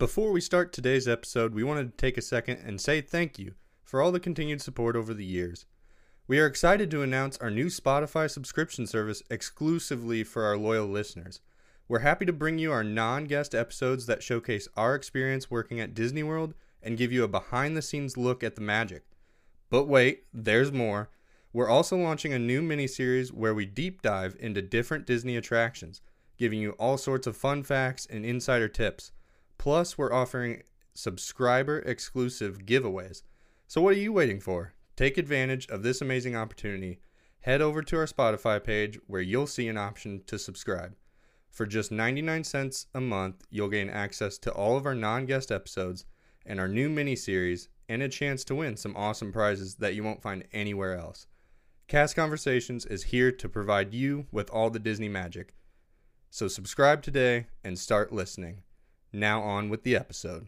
Before we start today's episode, we wanted to take a second and say thank you for all the continued support over the years. We are excited to announce our new Spotify subscription service exclusively for our loyal listeners. We're happy to bring you our non guest episodes that showcase our experience working at Disney World and give you a behind the scenes look at the magic. But wait, there's more. We're also launching a new mini-series where we deep dive into different Disney attractions, giving you all sorts of fun facts and insider tips. Plus, we're offering subscriber exclusive giveaways. So, what are you waiting for? Take advantage of this amazing opportunity. Head over to our Spotify page where you'll see an option to subscribe. For just 99 cents a month, you'll gain access to all of our non guest episodes and our new mini series and a chance to win some awesome prizes that you won't find anywhere else. Cast Conversations is here to provide you with all the Disney magic. So subscribe today and start listening. Now on with the episode.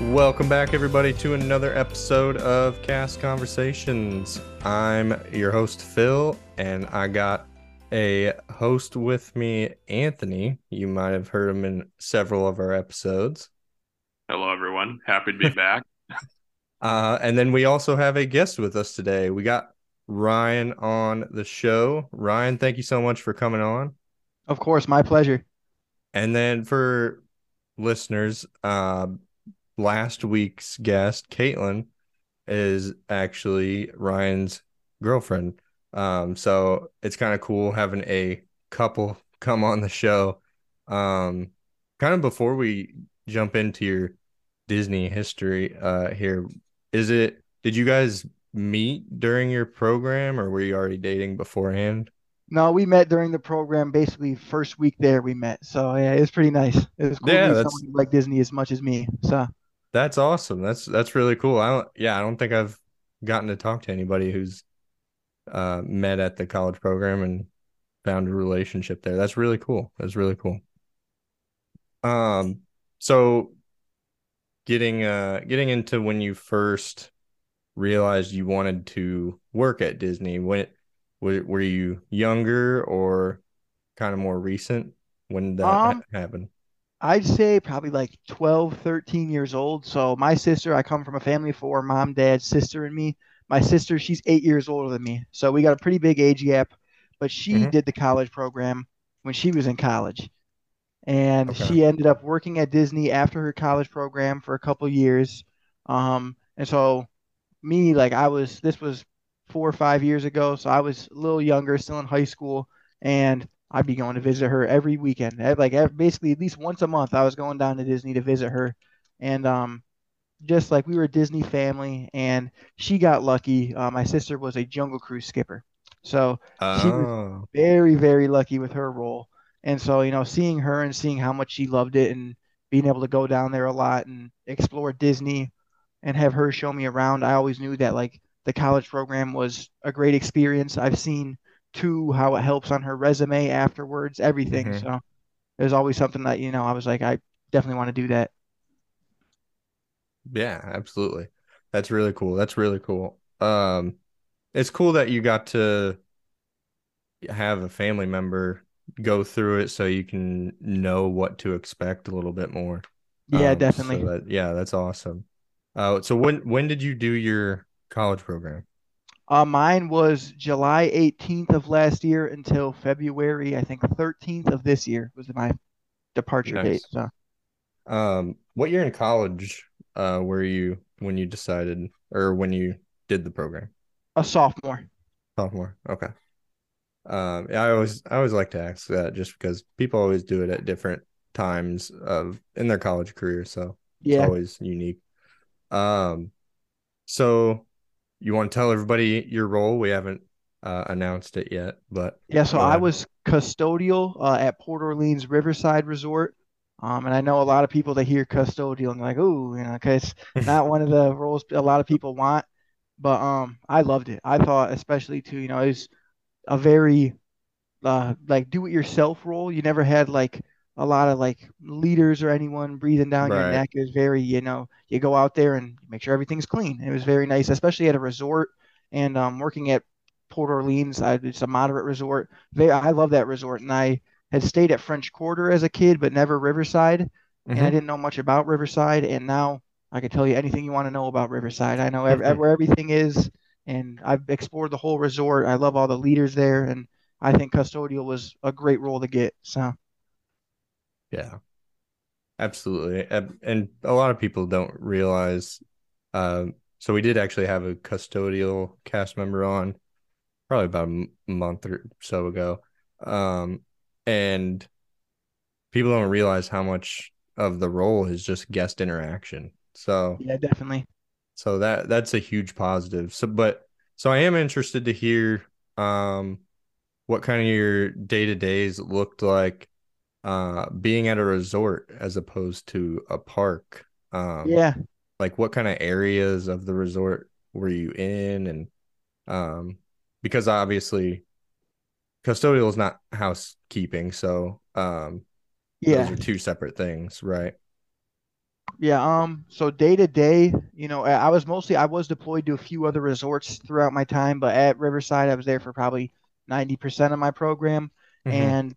Welcome back, everybody, to another episode of Cast Conversations. I'm your host, Phil, and I got a host with me, Anthony. You might have heard him in several of our episodes. Hello, everyone. Happy to be back. uh, and then we also have a guest with us today. We got Ryan on the show. Ryan, thank you so much for coming on. Of course, my pleasure. And then for listeners, uh, last week's guest, Caitlin, is actually Ryan's girlfriend. Um, so it's kind of cool having a couple come on the show. Um, kind of before we jump into your Disney history uh here, is it did you guys meet during your program or were you already dating beforehand? No, we met during the program. Basically, first week there we met. So yeah, it was pretty nice. It was cool Yeah, to meet that's- someone who liked Disney as much as me. So That's awesome. That's that's really cool. I don't yeah, I don't think I've gotten to talk to anybody who's uh met at the college program and found a relationship there. That's really cool. That's really cool. Um so getting uh getting into when you first realized you wanted to work at Disney, when were, were you younger or kind of more recent when that ha- Um, happened? I'd say probably like 12, 13 years old. So my sister, I come from a family of four, mom, dad, sister, and me. My sister, she's eight years older than me. So we got a pretty big age gap, but she Mhm. did the college program when she was in college. And Okay. she ended up working at Disney after her college program for a couple years. Um, and so me, like I was, this was four or five years ago. So I was a little younger, still in high school, and I'd be going to visit her every weekend. Like basically at least once a month, I was going down to Disney to visit her. And um, just like we were a Disney family, and she got lucky. Uh, my sister was a Jungle Cruise skipper, so she was Oh, very, very lucky with her role. And so, you know, seeing her and seeing how much she loved it and being able to go down there a lot and explore Disney and have her show me around, I always knew that like the college program was a great experience. I've seen too how it helps on her resume afterwards, everything. Mhm. So there's always something that, you know, I was like, I definitely want to do that. Yeah, absolutely. That's really cool. That's really cool. Um, it's cool that you got to have a family member go through it so you can know what to expect a little bit more. Yeah, Um, definitely. so that, yeah, that's awesome. Uh, so when when did you do your college program? Uh, mine was July 18th of last year until February, I think 13th of this year was my departure date. So Um, what year in college uh were you when you decided or when you did the program? a sophomore. Sophomore. Okay. Um, yeah, I always I always like to ask that just because people always do it at different times of in their college career, so it's Yeah. always unique. Um, so you want to tell everybody your role? We haven't uh announced it yet, but Yeah, so I was custodial uh, at Port Orleans Riverside Resort. Um, and I know a lot of people that hear custodial and like, oh, you know, because not one of the roles a lot of people want. But um, I loved it. I thought, especially too, you know, it was a very uh like do it yourself role. You never had like a lot of like leaders or anyone breathing down your neck. It was very, you know, you go out there and make sure everything's clean. It was very nice, especially at a resort and um, working at Port Orleans. I, it's a moderate resort. They, I love that resort, and I had stayed at French Quarter as a kid, but never Riverside, and I Mhm. didn't know much about Riverside, and now I can tell you anything you want to know about Riverside. I know ev- where everything is, and I've explored the whole resort. I love all the leaders there, and I think custodial was a great role to get. So. Yeah, absolutely. And a lot of people don't realize. Um, so we did actually have a custodial cast member on probably about a m- month or so ago. Um, and people don't realize how much of the role is just guest interaction. So Yeah, definitely. So that that's a huge positive. So but so I am interested to hear um what kind of your day-to-days looked like uh being at a resort as opposed to a park. Um Yeah. like what kind of areas of the resort were you in and um because obviously custodial is not housekeeping, so um Yeah. those are two separate things, right? Yeah, um, so day to day, you know, I was mostly I was deployed to a few other resorts throughout my time, but at Riverside I was there for probably 90% of my program. Mhm. And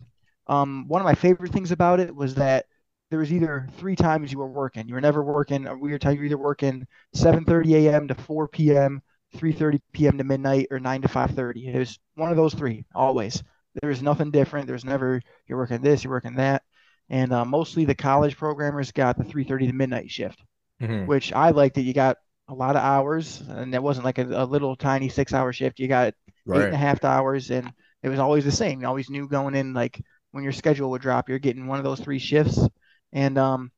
um, one of my favorite things about it was that there was either three times you were working. You were never working, or we were you were either working 7:30 a.m. to 4 p.m., 3:30 p.m. to midnight, or 9 to 5:30. It was one of those three always. There was nothing different. There's never you're working this, you're working that. And uh, mostly the college programmers got the 3:30 to midnight shift Mhm. which I liked that you got a lot of hours, and it wasn't like a, a little tiny six-hour shift. You got eight and a Right. half hours, and it was always the same. You always knew going in, like when your schedule would drop, you're getting one of those three shifts. And um,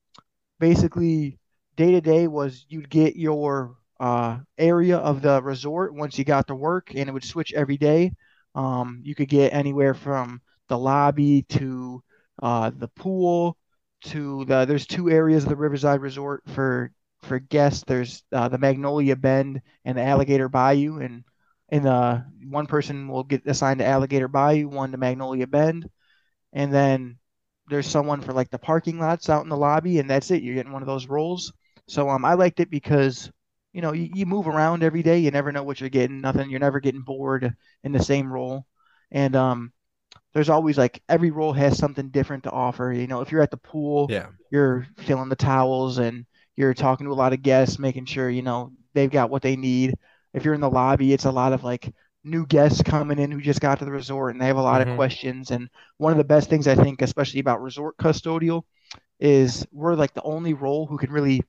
basically, day to day was you'd get your uh, area of the resort once you got to work, and it would switch every day. Um, you could get anywhere from the lobby to uh, the pool to the. There's two areas of the Riverside Resort for for guests. There's uh, the Magnolia Bend and the Alligator Bayou, and and uh, one person will get assigned to Alligator Bayou, one to Magnolia Bend, and then there's someone for like the parking lots out in the lobby, and that's it. You're getting one of those roles. So um, I liked it because you know you, you move around every day. You never know what you're getting. Nothing. You're never getting bored in the same role, and um, there's always like every role has something different to offer. You know, if you're at the pool, Yeah. you're filling the towels and you're talking to a lot of guests, making sure, you know, they've got what they need. If you're in the lobby, it's a lot of like new guests coming in who just got to the resort and they have a lot Mhm. of questions. And one of the best things I think, especially about resort custodial, is we're like the only role who can really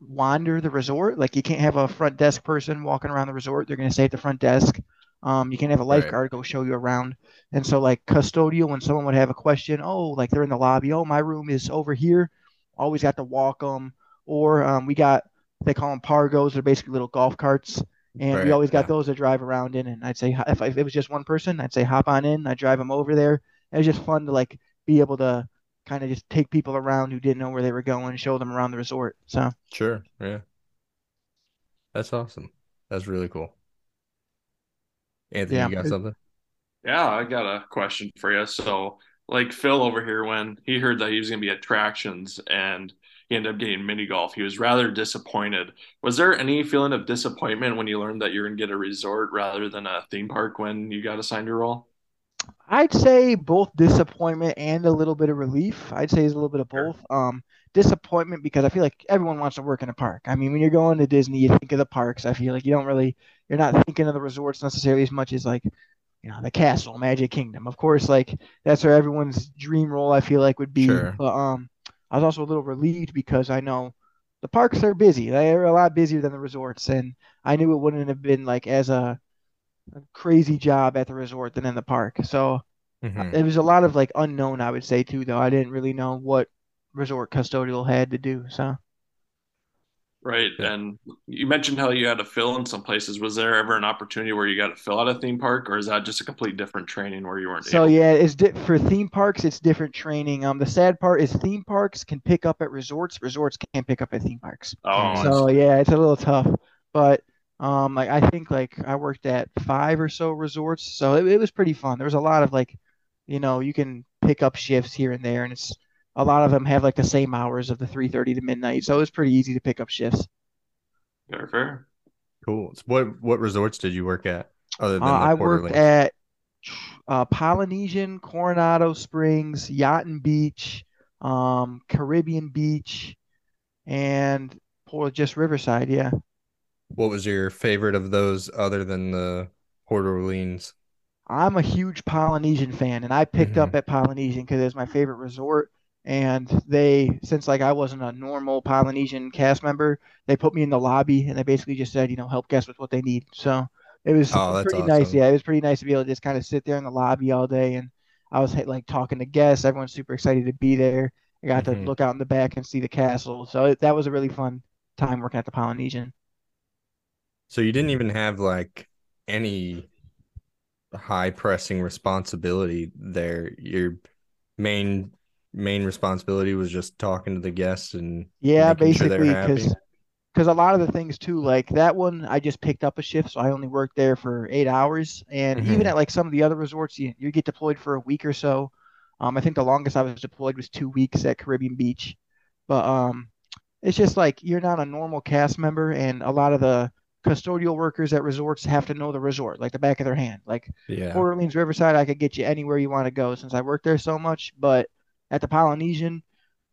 wander the resort. Like you can't have a front desk person walking around the resort. They're going to stay at the front desk. Um, you can't have a Right. lifeguard go show you around. And so like custodial, when someone would have a question, oh, like they're in the lobby, oh, my room is over here. Always got to walk them. Or um, we got they call them pargos. They're basically little golf carts, and we always got yeah. those to drive around in. And I'd say if, if it was just one person, I'd say hop on in. I'd drive them over there. It was just fun to like be able to kind of just take people around who didn't know where they were going, show them around the resort. So Sure. Yeah. That's awesome. That's really cool. Anthony, Yeah. you got something? Yeah, I got a question for you. So, like Phil over here, when he heard that he was going to be attractions and he ended up getting mini golf, he was rather disappointed. Was there any feeling of disappointment when you learned that you're going to get a resort rather than a theme park when you got assigned your role? I'd say both disappointment and a little bit of relief. I'd say it's a little bit of Sure. both. Um, disappointment because I feel like everyone wants to work in a park. I mean, when you're going to Disney, you think of the parks. I feel like you don't really, you're not thinking of the resorts necessarily as much as like, you know, the castle, Magic Kingdom. Of course, like that's where everyone's dream role I feel like would be. Sure. But um, I was also a little relieved because I know the parks are busy. They're a lot busier than the resorts, and I knew it wouldn't have been like as a, a crazy job at the resort than in the park. So Mhm. it was a lot of like unknown, I would say too, though. I didn't really know what resort custodial had to do. So Right. Yeah. And you mentioned how you had to fill in some places. Was there ever an opportunity where you got to fill out a theme park, or is that just a complete different training where you weren't so able? yeah, it's di- for theme parks, it's different training. Um, the sad part is theme parks can pick up at resorts, resorts can't pick up at theme parks. Oh, So yeah, it's a little tough. But um, like I think like I worked at five or so resorts, so it, it was pretty fun. There was a lot of like, you know, you can pick up shifts here and there, and it's a lot of them have like the same hours of the 3:30 to midnight, so it was pretty easy to pick up shifts. Fair, fair. Cool. So what what resorts did you work at other than Uh, the I worked Links? at uh, Polynesian, Coronado Springs, Yacht and Beach, um, Caribbean Beach, and Port just Riverside. Yeah. What was your favorite of those other than the Port Orleans? I'm a huge Polynesian fan, and I picked hmm up at Polynesian because it's my favorite resort. And they, since like I wasn't a normal Polynesian cast member, they put me in the lobby and they basically just said, you know, help guests with what they need. So it was Oh, pretty nice. Yeah, it was pretty nice to be able to just kind of sit there in the lobby all day. And I was like talking to guests. Everyone's super excited to be there. I got to hmm look out in the back and see the castle. So it, that was a really fun time working at the Polynesian. So you didn't even have like any high pressing responsibility there. Your main main responsibility was just talking to the guests and Yeah, sure basically, because because a lot of the things too, like that one, I just picked up a shift, so I only worked there for eight hours. And even hmm at like some of the other resorts, you, you get deployed for a week or so. Um, I think the longest I was deployed was two weeks at Caribbean Beach. But um, it's just like you're not a normal cast member, and a lot of the custodial workers at resorts have to know the resort like the back of their hand. Like Yeah. Port Orleans Riverside, I could get you anywhere you want to go since I worked there so much. But at the Polynesian,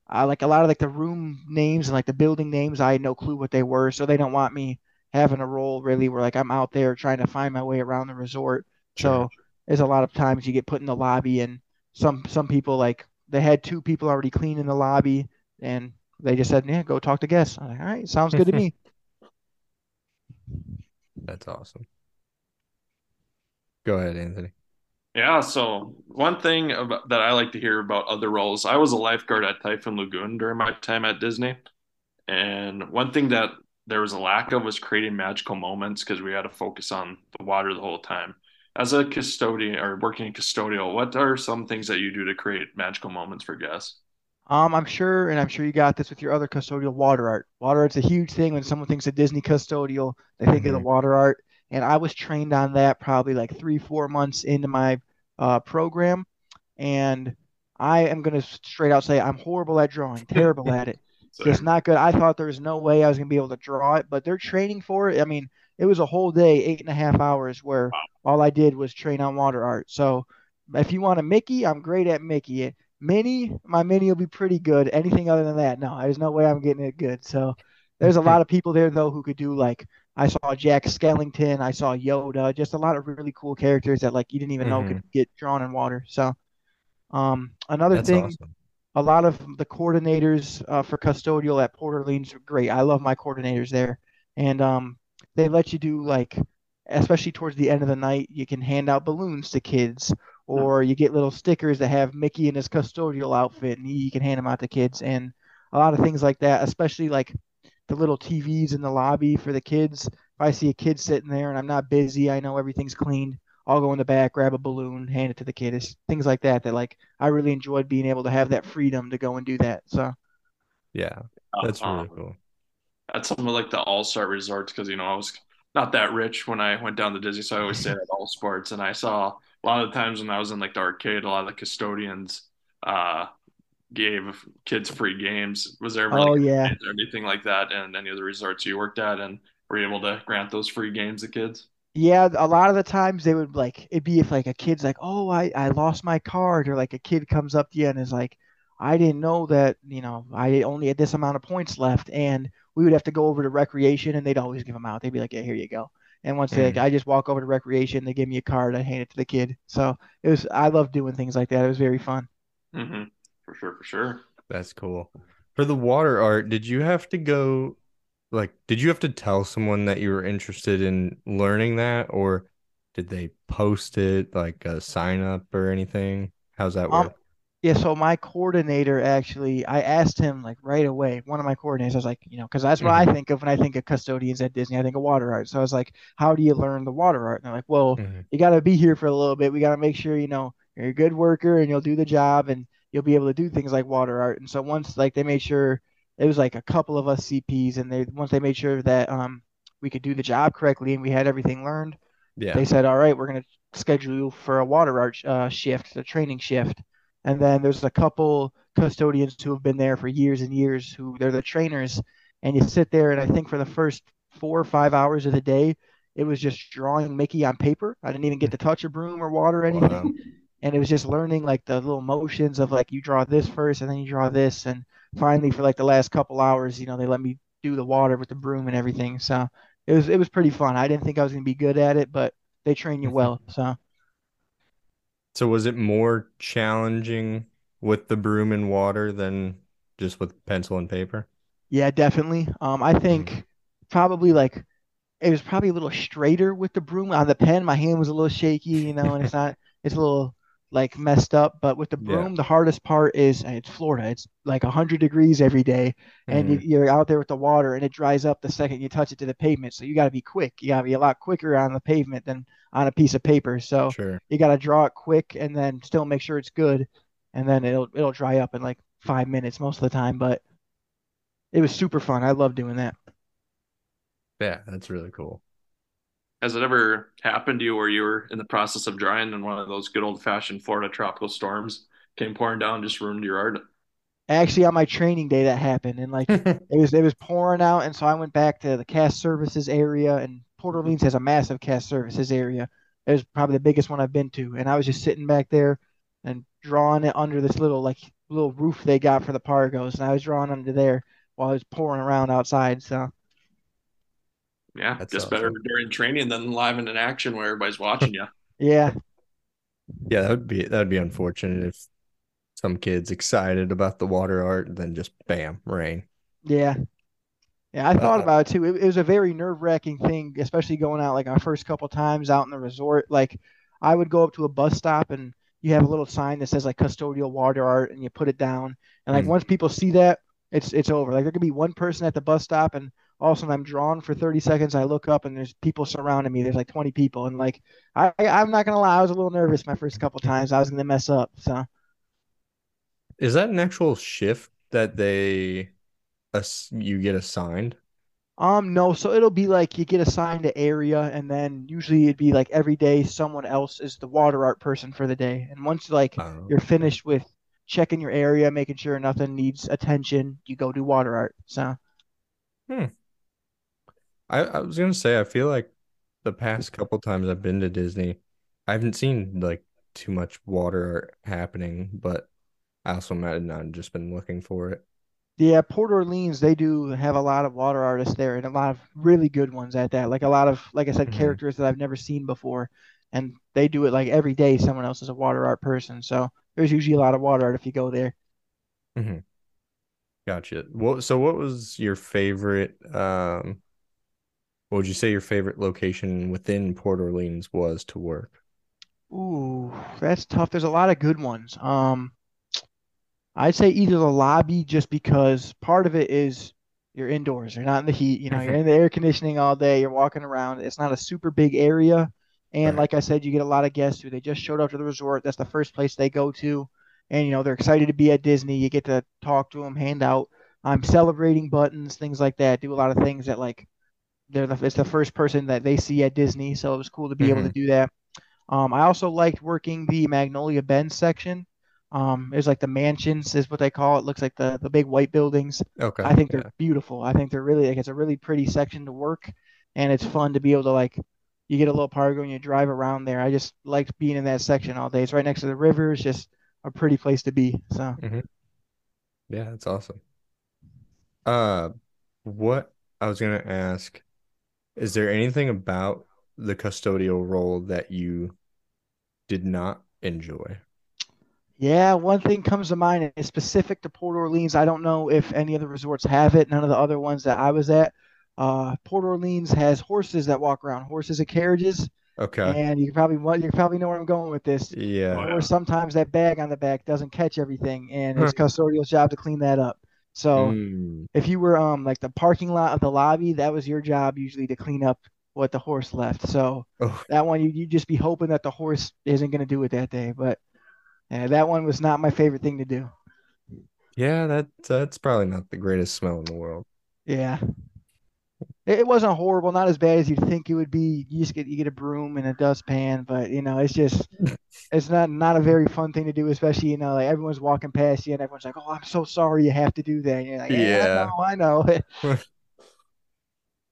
I like a lot of like the room names and like the building names. I had no clue what they were, so they don't want me having a role really where like I'm out there trying to find my way around the resort. Sure. So there's a lot of times you get put in the lobby, and some some people like they had two people already clean in the lobby, and they just said, "Yeah, go talk to guests." I'm like, "All right, sounds good to me." That's awesome. Go ahead, Anthony. Yeah, so one thing about, that I like to hear about other roles, I was a lifeguard at Typhoon Lagoon during my time at Disney. And one thing that there was a lack of was creating magical moments because we had to focus on the water the whole time. As a custodian or working in custodial, what are some things that you do to create magical moments for guests? Um, I'm sure, and I'm sure you got this with your other custodial water art. Water art's a huge thing when someone thinks of Disney custodial, they think of the hmm water art. And I was trained on that probably like three, four months into my uh, program. And I am going to straight out say I'm horrible at drawing, terrible at it. Just not good. I thought there was no way I was going to be able to draw it, but they're training for it. I mean, it was a whole day, eight and a half hours, where all I did was train on water art. So if you want a Mickey, I'm great at Mickey. Minnie, my Minnie will be pretty good. Anything other than that, no, there's no way I'm getting it good. So there's a lot of people there though who could do like I saw Jack Skellington, I saw Yoda, just a lot of really cool characters that like you didn't even know hmm could get drawn in water. So um, another That's thing awesome. a lot of the coordinators uh, for custodial at Port Orleans are great. I love my coordinators there, and um, they let you do like, especially towards the end of the night, you can hand out balloons to kids, or you get little stickers that have Mickey in his custodial outfit, and you can hand them out to kids, and a lot of things like that. Especially like the little TVs in the lobby for the kids. If I see a kid sitting there and I'm not busy, I know everything's cleaned. I'll go in the back, grab a balloon, hand it to the kid. It's things like that that like I really enjoyed being able to have that freedom to go and do that. So Yeah, uh, that's really um, cool. at some of like the all-star resorts because you know I was not that rich when I went down to Disney, so I always stayed at all sports, and I saw a lot of the times when I was in like the arcade, a lot of the custodians uh gave kids free games. Was there ever like Oh yeah. or anything like that in any of the resorts you worked at, and were you able to grant those free games to kids? Yeah, a lot of the times they would like it'd be if like a kid's like, "Oh, I I lost my card," or like a kid comes up to you and is like, "I didn't know that, you know, I only had this amount of points left," and we would have to go over to recreation and they'd always give them out. They'd be like, "Yeah, here you go." And once they like, Mm, I just walk over to recreation, they give me a card, I hand it to the kid. So it was I love doing things like that. It was very fun. hmm For sure, for sure. that's cool. For the water art, did you have to go like did you have to tell someone that you were interested in learning that or did they post it like a sign up or anything? How's that Um, work? Yeah, so my coordinator actually, I asked him like right away, one of my coordinators, I was like, you know, because that's what I hmm think of when I think of custodians at Disney. I think of water art. So I was like, how do you learn the water art? And they're like, well, hmm you got to be here for a little bit. We got to make sure, you know, you're a good worker and you'll do the job and you'll be able to do things like water art. And so once like they made sure it was like a couple of us CPs and they once they made sure that um we could do the job correctly and we had everything learned, Yeah. they said, all right, we're going to schedule you for a water art uh, shift, a training shift. And then there's a couple custodians who have been there for years and years who they're the trainers. And you sit there, and I think for the first four or five hours of the day, it was just drawing Mickey on paper. I didn't even get to touch a broom or water or anything. Wow. And it was just learning like the little motions of like you draw this first and then you draw this. And finally, for like the last couple hours, you know, they let me do the water with the broom and everything. So it was it was pretty fun. I didn't think I was gonna be good at it, but they train you well. So So was it more challenging with the broom and water than just with pencil and paper? yeah, definitely. Um, I think probably like it was probably a little straighter with the broom on the pen. My hand was a little shaky, you know, and it's not it's a little like messed up. But with the Yeah. broom, the hardest part is it's Florida. It's like 100 degrees every day, and you, Mhm. you're out there with the water, and it dries up the second you touch it to the pavement. So you got to be quick. You got to be a lot quicker on the pavement than on a piece of paper. So Sure. you got to draw it quick, and then still make sure it's good, and then it'll it'll dry up in like five minutes most of the time. But it was super fun. I love doing that. Yeah, that's really cool. Has it ever happened to you where you were in the process of drying and one of those good old fashioned Florida tropical storms came pouring down, just ruined your art? Actually, on my training day, that happened, and like it was it was pouring out, and so I went back to the cast services area, and Port Orleans has a massive cast services area. It was probably the biggest one I've been to, and I was just sitting back there and drawing it under this little like little roof they got for the Pargos, and I was drawing under there while it was pouring around outside. So Yeah, That's just better during training than live and in action where everybody's watching you. yeah, Yeah, that would be that would be unfortunate if some kid's excited about the water art and then just bam, rain. yeah, yeah. I thought Uh, about it too. It, it was a very nerve-wracking thing, especially going out like our first couple times out in the resort. Like I would go up to a bus stop and you have a little sign that says like custodial water art and you put it down. And like Mm. once people see that, it's it's over. Like there could be one person at the bus stop and all of a sudden I'm drawn for 30 seconds. I look up and there's people surrounding me. There's like 20 people. And like I I'm not gonna lie, I was a little nervous my first couple times. I was gonna mess up. So Is that an actual shift that they ass you get assigned? Um, no, so it'll be like you get assigned an area, and then usually it'd be like every day someone else is the water art person for the day. And once like Oh, you're finished with checking your area, making sure nothing needs attention, you go do water art. So I, I was gonna say I feel like the past couple times I've been to Disney, I haven't seen like too much water art happening, but I also might not have just been looking for it. yeah, Port Orleans, they do have a lot of water artists there and a lot of really good ones at that. Like a lot of, like I said, Mhm. characters that I've never seen before. And they do it like every day someone else is a water art person. So there's usually a lot of water art if you go there. hmm Gotcha. What, so what was your favorite, um, what would you say your favorite location within Port Orleans was to work? Ooh, that's tough. There's a lot of good ones. Um, I'd say either the lobby, just because part of it is you're indoors, you're not in the heat, you know, you're in the air conditioning all day, you're walking around. It's not a super big area. And Right. like I said, you get a lot of guests who they just showed up to the resort. That's the first place they go to. And, you know, they're excited to be at Disney. You get to talk to them, hand out I'm um, celebrating buttons, things like that. Do a lot of things that, like, they're the, it's the first person that they see at Disney. So it was cool to be able to Mhm. do that. Um, I also liked working the Magnolia Bend section. Um, it's like the mansions is what they call it. Looks like the the big white buildings. Okay. I think Yeah. they're beautiful. I think they're really like it's a really pretty section to work, and it's fun to be able to like you get a little Pargo and you drive around there. I just liked being in that section all day. It's right next to the river. It's just a pretty place to be. So Yeah, that's awesome. Uh, what I was gonna ask, is there anything about the custodial role that you did not enjoy? yeah, one thing comes to mind. and It's specific to Port Orleans. I don't know if any of the resorts have it. None of the other ones that I was at. Uh, Port Orleans has horses that walk around, horses and carriages. Okay. And you probably you probably know where I'm going with this. Yeah. Or sometimes that bag on the back doesn't catch everything, and it's custodial's job to clean that up. So Mm, if you were um like the parking lot of the lobby, that was your job usually to clean up what the horse left. So oh, that one you you just be hoping that the horse isn't going to do it that day. But yeah, that one was not my favorite thing to do. yeah, that that's probably not the greatest smell in the world. Yeah, it, it wasn't horrible, not as bad as you'd think it would be. You just get you get a broom and a dustpan, but you know, it's just it's not not a very fun thing to do, especially you know, like everyone's walking past you and everyone's like, "Oh, I'm so sorry, you have to do that." And you're like, "Yeah, I know, I know."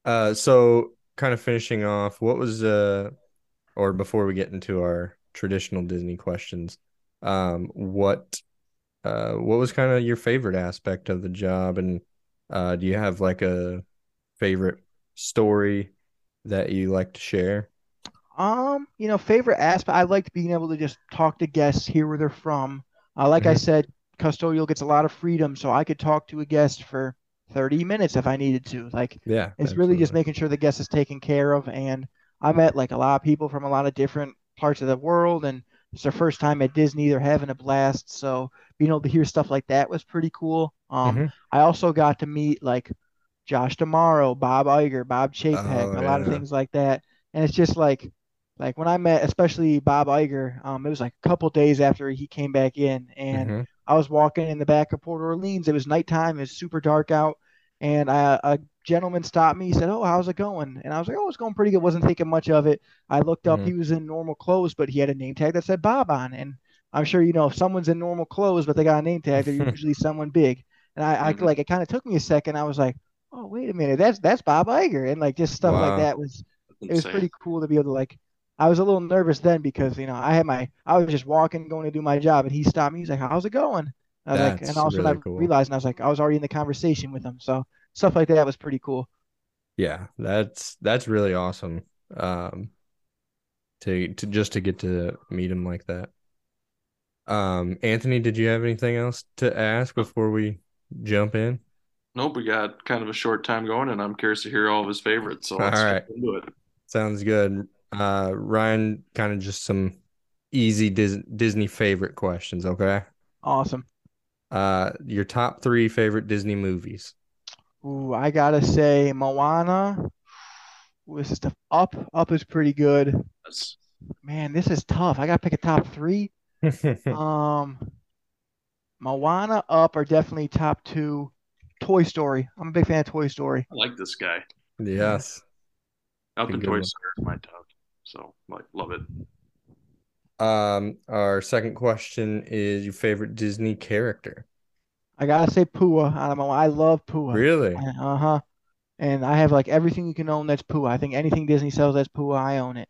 Uh, so kind of finishing off, what was uh, or before we get into our traditional Disney questions, um, what uh, what was kind of your favorite aspect of the job, and uh, do you have like a favorite story that you like to share? Um, you know, favorite aspect, I liked being able to just talk to guests, hear where they're from. Uh, like I Mhm. said, custodial gets a lot of freedom, so I could talk to a guest for 30 minutes if I needed to. Like, Yeah, it's really just making sure the guest is taken care of. And I met like a lot of people from a lot of different parts of the world, and it's their first time at Disney. They're having a blast. So being able to hear stuff like that was pretty cool. Um, Mhm. I also got to meet like Josh D'Amaro, Bob Iger, Bob Chapek, Oh a lot of things like that. And it's just like like when I met especially Bob Iger, um, it was like a couple days after he came back in and hmm I was walking in the back of Port Orleans. It was nighttime, it was super dark out, and I, a gentleman stopped me. He said, "Oh, how's it going?" And I was like, "Oh, it's going pretty good." Wasn't thinking much of it. I looked up, hmm he was in normal clothes, but he had a name tag that said Bob on. And I'm sure you know if someone's in normal clothes but they got a name tag, they're usually someone big. And I, I Mhm. like it kind of took me a second. I was like, "Oh, wait a minute, that's that's Bob Iger," and like just stuff like that was it was pretty cool to be able to like. I was a little nervous then because you know I had my I was just walking going to do my job and he stopped me. He's like, "How's it going?" I was like, and That's all of a sudden really I cool. realized, and I was like, I was already in the conversation with him. So stuff like that was pretty cool. Yeah, that's that's really awesome. Um, to to just to get to meet him like that. Um, Anthony, did you have anything else to ask before we jump in? Nope, we got kind of a short time going, and I'm curious to hear all of his favorites. So All let's right, jump into it. sounds good. Uh, Ryan, kind of just some easy Dis Disney favorite questions, okay? Awesome. Uh, your top three favorite Disney movies. Ooh, I gotta say, Moana. Ooh, this is tough. Up, Up is pretty good. Man, this is tough. I gotta pick a top three. Um, Moana, Up are definitely top two. Toy Story. I'm a big fan of Toy Story. I like this guy. Yes, Up a in Toy. Story is my top. So like love it. Um, our second question is your favorite Disney character. I gotta say, Pua. I don't know. I love Pua. Really? Uh-huh. And I have like everything you can own that's Pua. I think anything Disney sells that's Pua, I own it.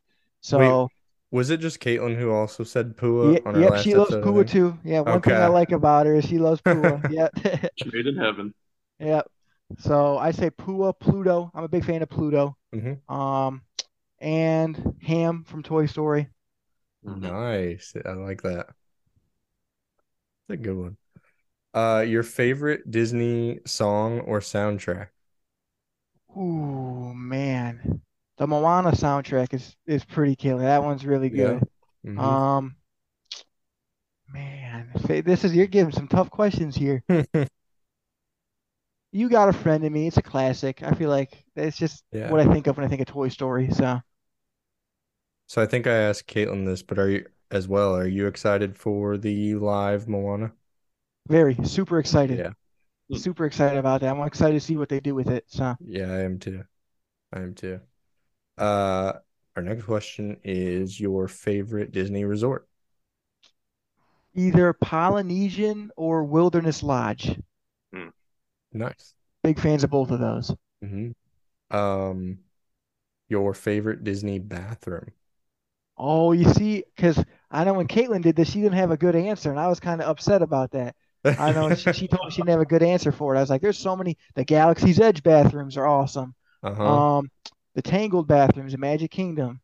Wait, So, was it just Caitlin who also said yeah, Pua on our yep, last she loves episode, Pua too. Yeah, one thing I like about her is she loves Pua. Yep. Made in heaven. Yep. So I say Pua, Pluto. I'm a big fan of Pluto. hmm Um, and Hamm from Toy Story. Mhm. Nice. I like that. That's a good one. Uh, your favorite Disney song or soundtrack? Ooh, man. The Moana soundtrack is is pretty killer. That one's really Yeah. good. hmm Um, man, this is you're giving some tough questions here. You got a friend in me. It's a classic. I feel like it's just Yeah. what I think of when I think of Toy Story. So So I think I asked Caitlin this, but are you as well? Are you excited for the live Moana? very super excited. Yeah. Super excited about that. I'm excited to see what they do with it. So Yeah, I am too. I am too. Uh, our next question is your favorite Disney resort. either Polynesian or Wilderness Lodge. Nice. Big fans of both of those. hmm Um, your favorite Disney bathroom. Oh, you see, because I know when Caitlin did this, she didn't have a good answer, and I was kind of upset about that. I know she, she told me she didn't have a good answer for it. I was like, there's so many. The Galaxy's Edge bathrooms are awesome. Uh-huh. Um, the Tangled bathrooms the Magic Kingdom.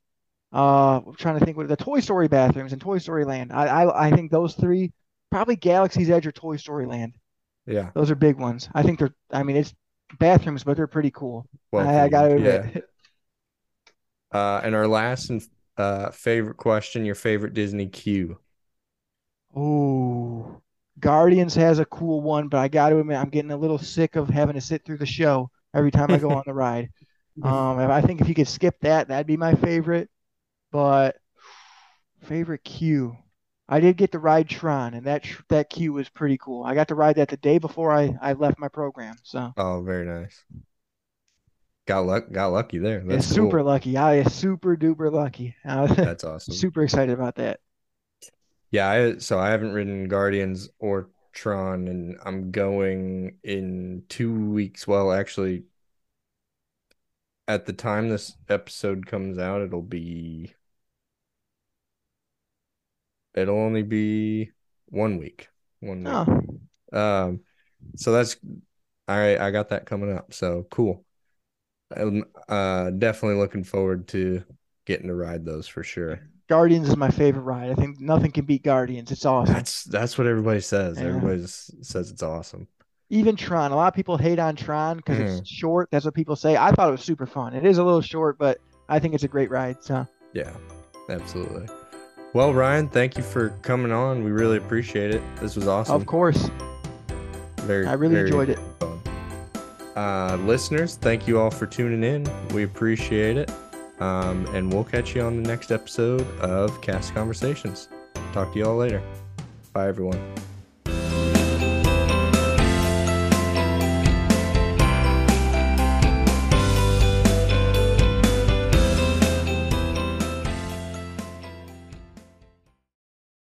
Uh, I'm trying to think what the Toy Story bathrooms in Toy Story Land. I, I I think those three, probably Galaxy's Edge or Toy Story Land. Yeah. Those are big ones. I think they're. I mean, it's bathrooms, but they're pretty cool. Well I, I themed. Yeah. admit. Uh, and our last and uh favorite question, your favorite Disney queue. Oh, Guardians has a cool one, but I got to admit, I'm getting a little sick of having to sit through the show every time I go on the ride. Um, I think if you could skip that, that'd be my favorite. But favorite queue, I did get to ride Tron, and that that queue was pretty cool. I got to ride that the day before I I left my program. So Oh, very nice. got luck, got lucky there. Yeah, That's super cool. lucky. I is super duper lucky. That's awesome. super excited about that. Yeah, I so I haven't ridden Guardians or Tron, and I'm going in two weeks. Well, actually, at the time this episode comes out, it'll be it'll only be one week. One week. Oh, Um, so that's I I got that coming up. So cool. I'm uh definitely looking forward to getting to ride those for sure. Guardians is my favorite ride. I think nothing can beat Guardians. It's awesome. That's that's what everybody says. Yeah. Everybody says it's awesome. Even Tron. A lot of people hate on Tron because Mm. it's short. That's what people say. I thought it was super fun. It is a little short, but I think it's a great ride. So Yeah, absolutely. Well, Ryan, thank you for coming on. We really appreciate it. This was awesome. of course, Very, I really very enjoyed it. fun. Uh, listeners, thank you all for tuning in. We appreciate it. Um, and we'll catch you on the next episode of Cast Conversations. Talk to you all later. Bye, everyone.